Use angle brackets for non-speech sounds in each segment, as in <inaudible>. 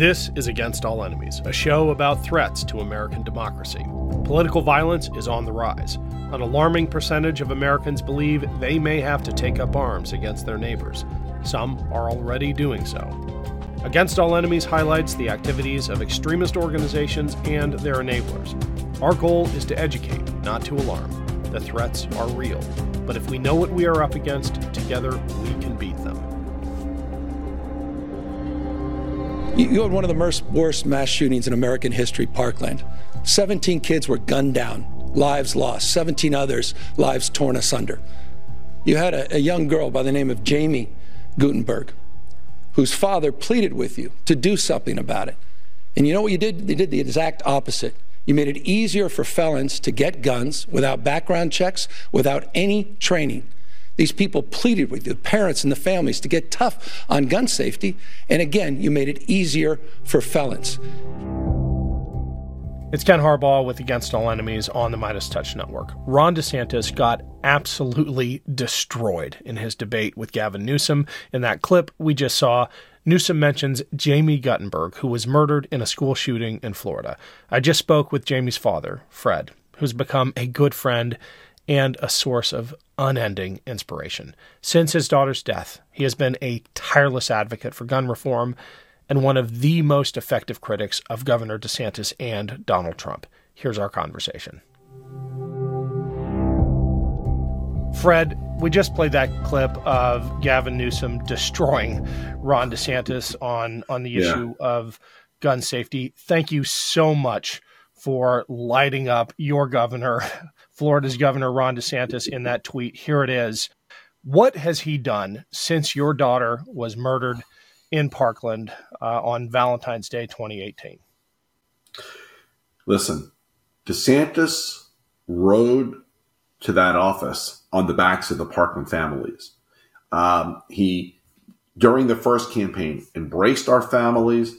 This is Against All Enemies, a show about threats to American democracy. Political violence is on the rise. An alarming percentage of Americans believe they may have to take up arms against their neighbors. Some are already doing so. Against All Enemies highlights the activities of extremist organizations and their enablers. Our goal is to educate, not to alarm. The threats are real, but if we know what we are up against, together we can beat them. You had one of the worst mass shootings in American history, Parkland. 17 kids were gunned down, lives lost, 17 others, lives torn asunder. You had a, a young girl by the name of Jaime Guttenberg, whose father pleaded with you to do something about it. And you know what you did? You did the exact opposite. You made it easier for felons to get guns without background checks, without any training. These people pleaded with the parents and the families to get tough on gun safety. And again, you made it easier for felons. It's Ken Harbaugh with Against All Enemies on the Midas Touch Network. Ron DeSantis got absolutely destroyed in his debate with Gavin Newsom. In that clip we just saw, Newsom mentions Jaime Guttenberg, who was murdered in a school shooting in Florida. I just spoke with Jaime's father, Fred, who's become a good friend and a source of unending inspiration. Since his daughter's death, he has been a tireless advocate for gun reform and one of the most effective critics of Governor DeSantis and Donald Trump. Here's our conversation. Fred, we just played that clip of Gavin Newsom destroying Ron DeSantis on on the issue yeah. of gun safety. Thank you so much for lighting up your governor Florida's Governor Ron DeSantis in that tweet. Here it is. What has he done since your daughter was murdered in Parkland uh, on Valentine's Day 2018? Listen, DeSantis rode to that office on the backs of the Parkland families. Um, he, during the first campaign, embraced our families,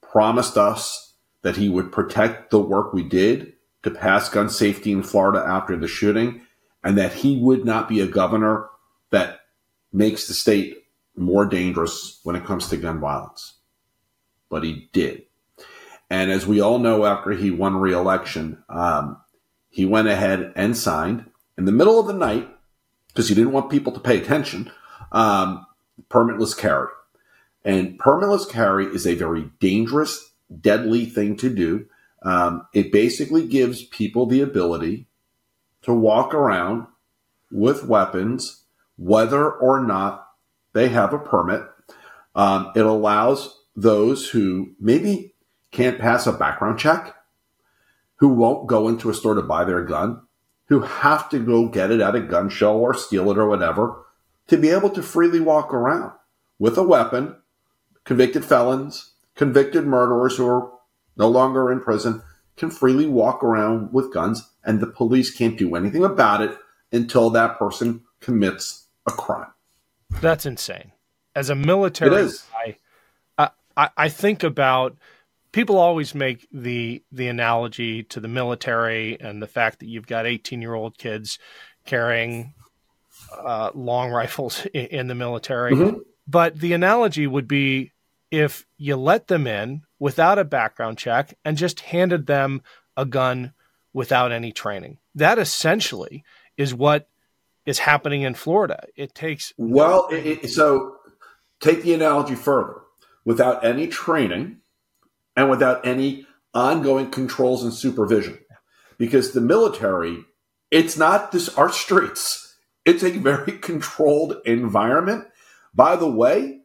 promised us that he would protect the work we did to pass gun safety in Florida after the shooting, and that he would not be a governor that makes the state more dangerous when it comes to gun violence. But he did. And as we all know, after he won re-election, um, he went ahead and signed in the middle of the night because he didn't want people to pay attention. Um, permitless carry, and permitless carry is a very dangerous, deadly thing to do. Um, it basically gives people the ability to walk around with weapons, whether or not they have a permit. Um, it allows those who maybe can't pass a background check, who won't go into a store to buy their gun, who have to go get it at a gun show or steal it or whatever, to be able to freely walk around with a weapon, convicted felons, convicted murderers who are no longer in prison, can freely walk around with guns, and the police can't do anything about it until that person commits a crime. That's insane. As a military guy, I, I, I think about people always make the the analogy to the military and the fact that you've got 18 year old kids carrying uh, long <laughs> rifles in, in the military. Mm-hmm. But the analogy would be if you let them in without a background check and just handed them a gun without any training. That essentially is what is happening in Florida. It takes well, it, it, so take the analogy further. Without any training and without any ongoing controls and supervision, because the military, it's not this our streets. It's a very <laughs> controlled environment. By the way,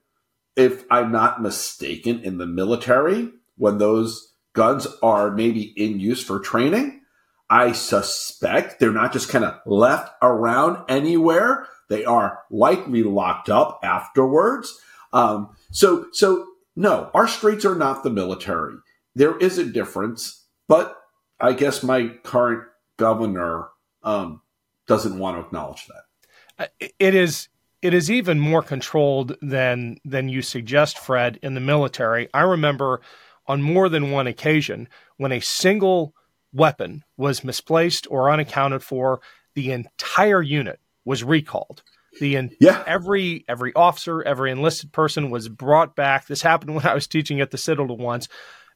if I'm not mistaken, in the military, when those guns are maybe in use for training, I suspect they're not just kind of left around anywhere. They are likely locked up afterwards. Um, so, so no, our streets are not the military. There is a difference, but I guess my current governor um, doesn't want to acknowledge that. Uh, it is it is even more controlled than than you suggest, Fred, in the military. I remember on more than one occasion when a single weapon was misplaced or unaccounted for, the entire unit was recalled The in- yeah. every every officer, every enlisted person was brought back. This happened <laughs> when I was teaching at the Citadel once.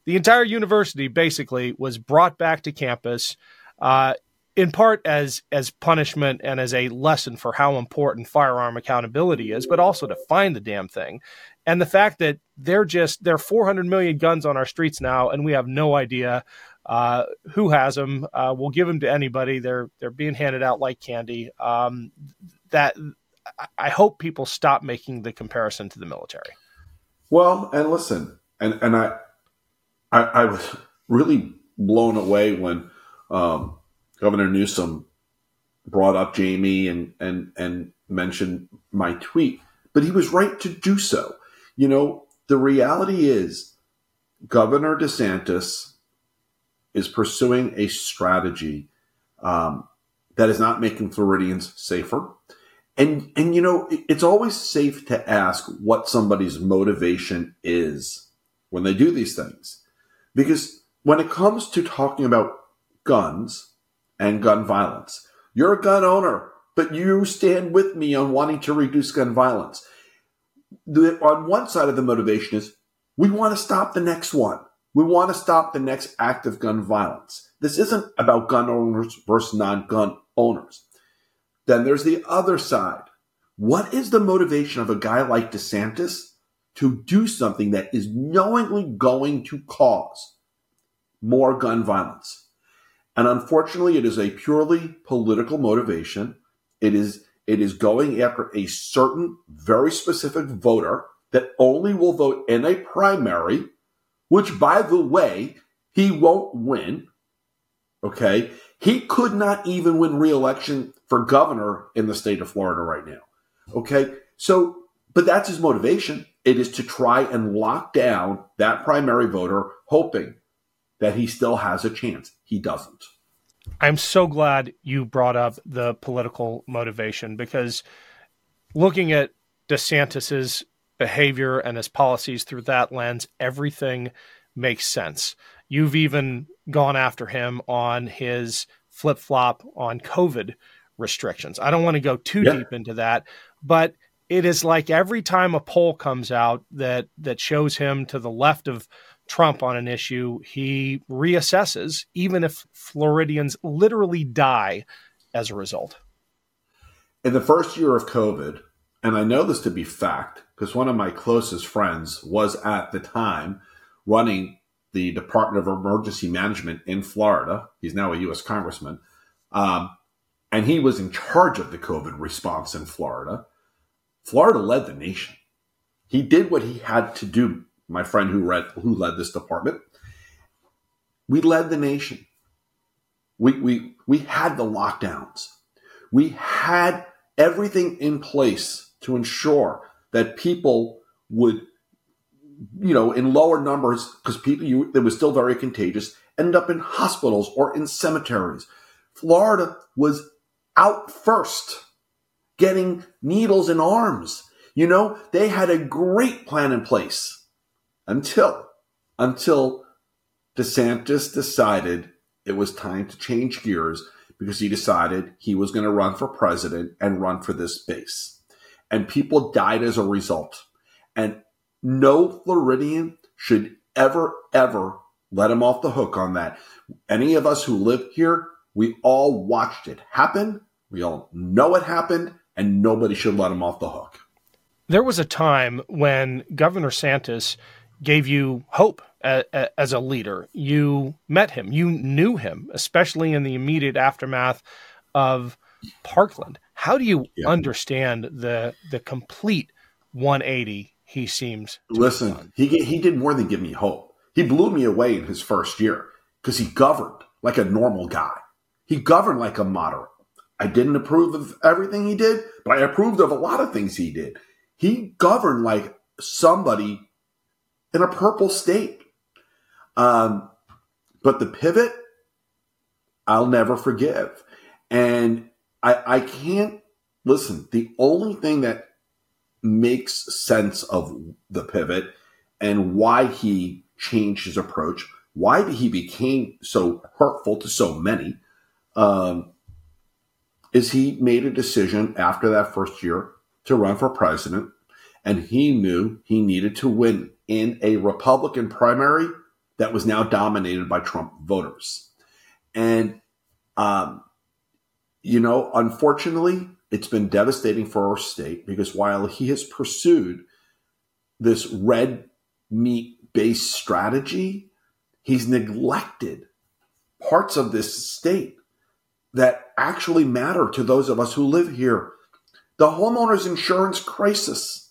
The entire university basically was brought back to campus. Uh, in part as as punishment and as a lesson for how important firearm accountability is, but also to find the damn thing. And the fact that they're just there are 400 million guns on our streets now, and we have no idea uh, who has them. Uh, we'll give them to anybody. They're they're being handed out like candy. Um, that I hope people stop making the comparison to the military. Well, and listen, and and I I, I was really blown away when. Um, Governor Newsom brought up Jaime and and and mentioned my tweet, but he was right to do so. You know, the reality is Governor DeSantis is pursuing a strategy um, that is not making Floridians safer. And and you know, it's always safe to ask what somebody's motivation is when they do these things. Because when it comes to talking about guns, and gun violence. You're a gun owner, but you stand with me on wanting to reduce gun violence. The, on one side of the motivation is we want to stop the next one. We want to stop the next act of gun violence. This isn't about gun owners versus non gun owners. Then there's the other side. What is the motivation of a guy like DeSantis to do something that is knowingly going to cause more gun violence? And unfortunately, it is a purely political motivation. It is it is going after a certain very specific voter that only will vote in a primary, which by the way, he won't win. Okay. He could not even win re-election for governor in the state of Florida right now. Okay. So, but that's his motivation. It is to try and lock down that primary voter, hoping that he still has a chance. He doesn't. I'm so glad you brought up the political motivation because looking at DeSantis's behavior and his policies through that lens, everything makes sense. You've even gone after him on his flip flop on COVID restrictions. I don't want to go too yeah. deep into that, but it is like every time a poll comes out that that shows him to the left of Trump on an issue, he reassesses, even if Floridians literally die as a result. In the first year of COVID, and I know this to be fact because one of my closest friends was at the time running the Department of Emergency Management in Florida. He's now a U.S. congressman. Um, and he was in charge of the COVID response in Florida. Florida led the nation. He did what he had to do my friend who read who led this department. We led the nation. We we we had the lockdowns. We had everything in place to ensure that people would, you know, in lower numbers, because people you it was still very contagious, end up in hospitals or in cemeteries. Florida was out first, getting needles in arms. You know, they had a great plan in place until until DeSantis decided it was time to change gears because he decided he was going to run for president and run for this base. And people died as a result. And no Floridian should ever, ever let him off the hook on that. Any of us who live here, we all watched it happen. We all know it happened, and nobody should let him off the hook. There was a time when Governor Santis gave you hope as a leader. You met him, you knew him, especially in the immediate aftermath of Parkland. How do you yeah. understand the the complete 180 he seems Listen, he he did more than give me hope. He blew me away in his first year because he governed like a normal guy. He governed like a moderate. I didn't approve of everything he did, but I approved of a lot of things he did. He governed like somebody in a purple state. Um, but the pivot, I'll never forgive. And I, I can't listen. The only thing that makes sense of the pivot and why he changed his approach, why he became so hurtful to so many, um, is he made a decision after that first year to run for president, and he knew he needed to win in a Republican primary that was now dominated by Trump voters. And, um, you know, unfortunately, it's been devastating for our state because while he has pursued this red meat based strategy, he's neglected parts of this state that actually matter to those of us who live here. The homeowners insurance crisis.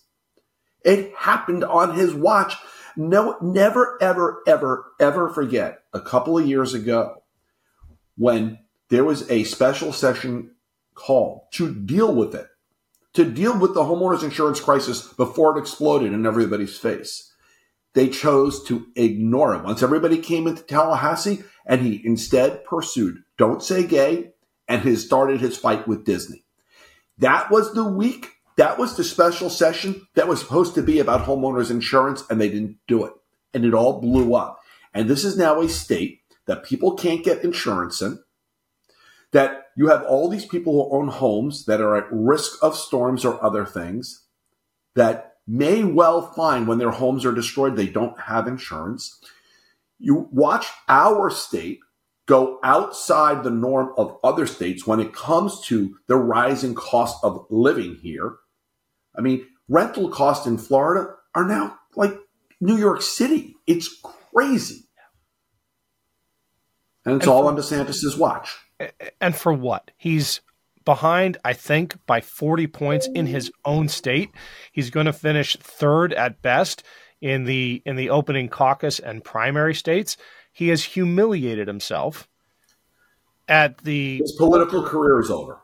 It happened on his watch. No, never, ever, ever, ever forget a couple of years ago when there was a special session called to deal with it, to deal with the homeowners insurance crisis before it exploded in everybody's face. They chose to ignore it. Once everybody came into Tallahassee and he instead pursued Don't Say Gay and has started his fight with Disney. That was the week that was the special session that was supposed to be about homeowners insurance, and they didn't do it. And it all blew up. And this is now a state that people can't get insurance in, that you have all these people who own homes that are at risk of storms or other things that may well find when their homes are destroyed they don't have insurance. You watch our state go outside the norm of other states when it comes to the rising cost of living here I mean, rental costs in Florida are now like New York City. It's crazy. And it's and all for, on DeSantis's watch. And for what? He's behind, I think, by 40 points in his own state. He's going to finish third at best in the in the opening caucus and primary states. He has humiliated himself at the his political career is over.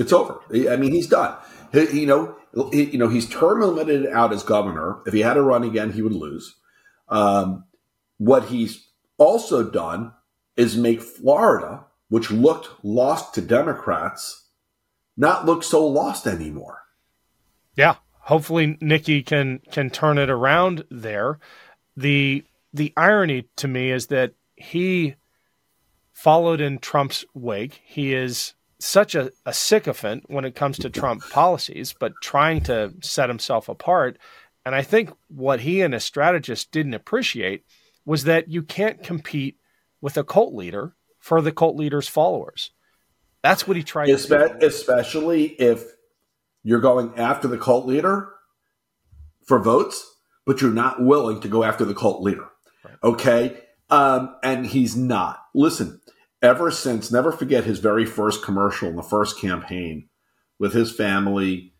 It's over. I mean, he's done. He, you know, he, you know, he's term limited out as governor. If he had to run again, he would lose. Um, what he's also done is make Florida, which looked lost to Democrats, not look so lost anymore. Yeah, hopefully Nikki can can turn it around there. The the irony to me is that he followed in Trump's wake. He is such a, a sycophant when it comes to Trump policies, but trying to set himself apart. And I think what he and his strategists didn't appreciate was that you can't compete with a cult leader for the cult leader's followers. That's what he tried Espe- Especially if you're going after the cult leader for votes, but you're not willing to go after the cult leader. Right. Okay. Um, and he's not. Listen, ever since, never forget his very first commercial in the first campaign with his family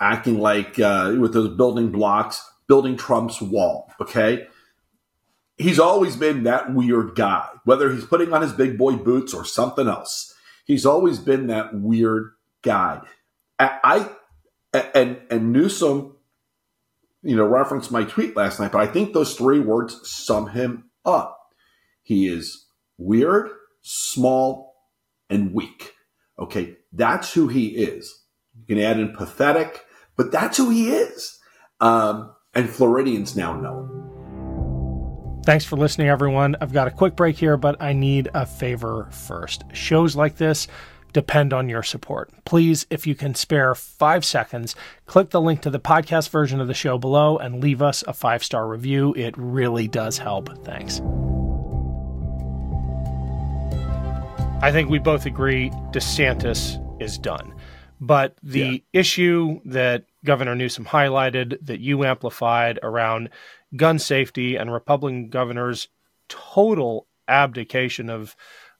acting like uh, with those building blocks, building Trump's wall. Okay. He's always been that weird guy, whether he's putting on his big boy boots or something else. He's always been that weird guy. I, I and and Newsom, you know, referenced my tweet last night, but I think those three words sum him up. He is weird, small, and weak. Okay, that's who he is. You can add in pathetic, but that's who he is. Um, and Floridians now know. Thanks for listening, everyone. I've got a quick break here, but I need a favor first. Shows like this depend on your support. Please, if you can spare five seconds, click the link to the podcast version of the show below and leave us a five star review. It really does help. Thanks. I think we both agree DeSantis is done. But the yeah. issue that Governor Newsom highlighted, that you amplified around gun safety and Republican governors' total abdication of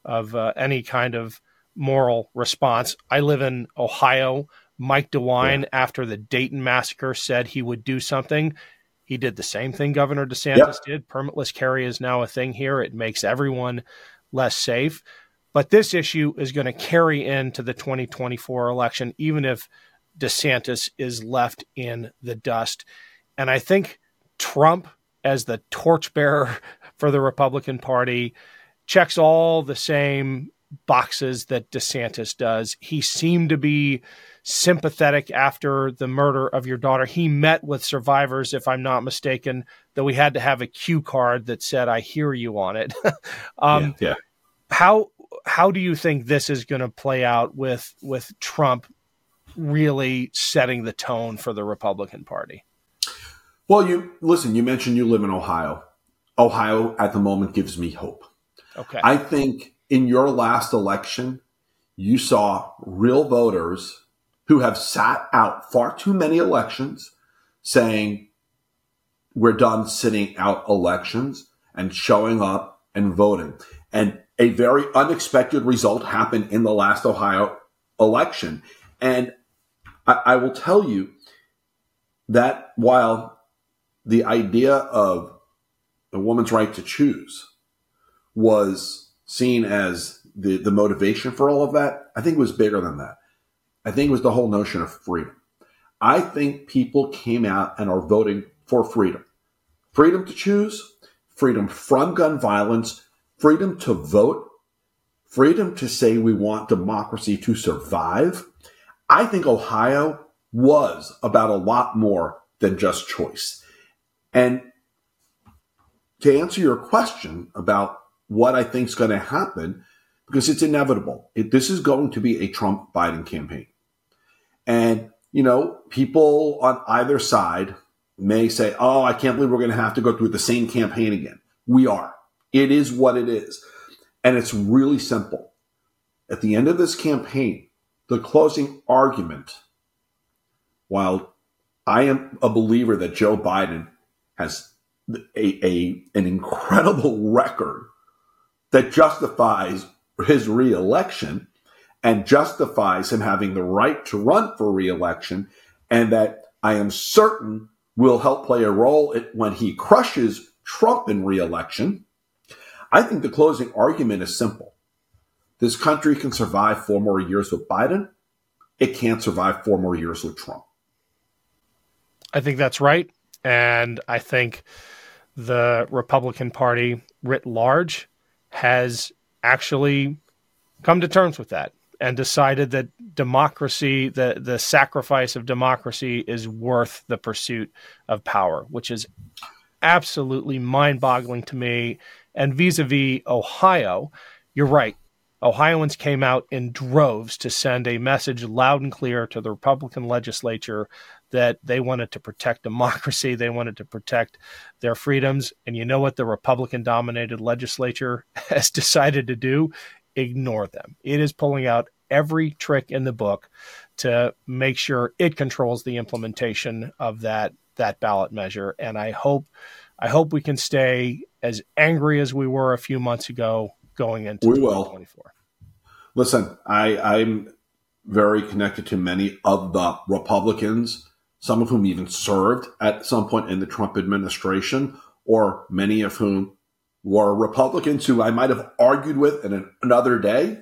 of uh, any kind of moral response. I live in Ohio. Mike DeWine, yeah. after the Dayton massacre, said he would do something. He did the same thing Governor DeSantis yep. did. Permitless carry is now a thing here. It makes everyone less safe. But this issue is going to carry into the 2024 election, even if DeSantis is left in the dust. And I think Trump, as the torchbearer <laughs> for the Republican Party, checks all the same boxes that DeSantis does. He seemed to be sympathetic after the murder of your daughter. He met with survivors, if I'm not mistaken, though we had to have a cue card that said, I hear you on it. <laughs> um, yeah, yeah. How how do you think this is going to play out with with Trump really setting the tone for the Republican Party? Well, you listen, you mentioned you live in Ohio. Ohio at the moment gives me hope. Okay. I think in your last election, you saw real voters who have sat out far too many elections saying, we're done sitting out elections and showing up and voting. And a very unexpected result happened in the last Ohio election. And I, I will tell you that while the idea of a woman's right to choose was seen as the, the motivation for all of that, I think it was bigger than that. I think it was the whole notion of freedom. I think people came out and are voting for freedom. Freedom to choose, freedom from gun violence, freedom to vote, freedom to say we want democracy to survive. I think Ohio was about a lot more than just choice. And to answer your question about what I think is going to happen, because it's inevitable, it, this is going to be a Trump Biden campaign. And, you know, people on either side may say, oh, I can't believe we're going to have to go through the same campaign again. We are. It is what it is. And it's really simple. At the end of this campaign, the closing argument, while I am a believer that Joe Biden has a, a an incredible record that justifies his reelection and justifies him having the right to run for reelection, and that I am certain will help play a role when he crushes Trump in reelection. I think the closing argument is simple. This country can survive four more years with Biden. It can't survive four more years with Trump. I think that's right. And I think the Republican Party writ large has actually come to terms with that and decided that democracy, the, the sacrifice of democracy, is worth the pursuit of power, which is absolutely mind boggling to me. And vis a vis Ohio, you're right. Ohioans came out in droves to send a message loud and clear to the Republican legislature that they wanted to protect democracy, they wanted to protect their freedoms. And you know what the Republican dominated legislature <laughs> has decided to do? Ignore them. It is pulling out every trick in the book to make sure it controls the implementation of that that ballot measure. And I hope I hope we can stay as angry as we were a few months ago going into we 2024. Will. Listen, I, I'm very connected to many of the Republicans, some of whom even served at some point in the Trump administration, or many of whom were Republicans who I might have argued with in an, another day,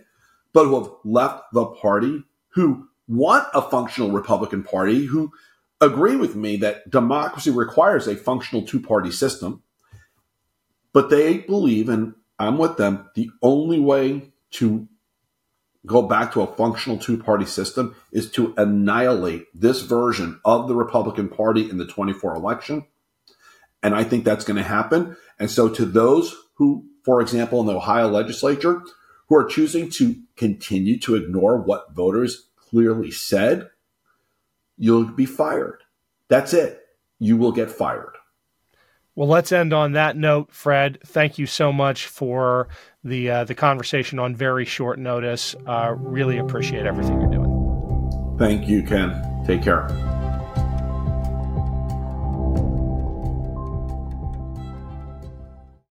but who have left the party, who want a functional Republican Party, who agree with me that democracy requires a functional two party system, but they believe, and I'm with them, the only way to go back to a functional two party system is to annihilate this version of the Republican Party in the 24 election. And I think that's going to happen. And so, to those who, for example, in the Ohio legislature, who are choosing to continue to ignore what voters clearly said, you'll be fired. That's it. You will get fired. Well, let's end on that note, Fred. Thank you so much for the uh, the conversation on very short notice. Uh, really appreciate everything you're doing. Thank you, Ken. Take care.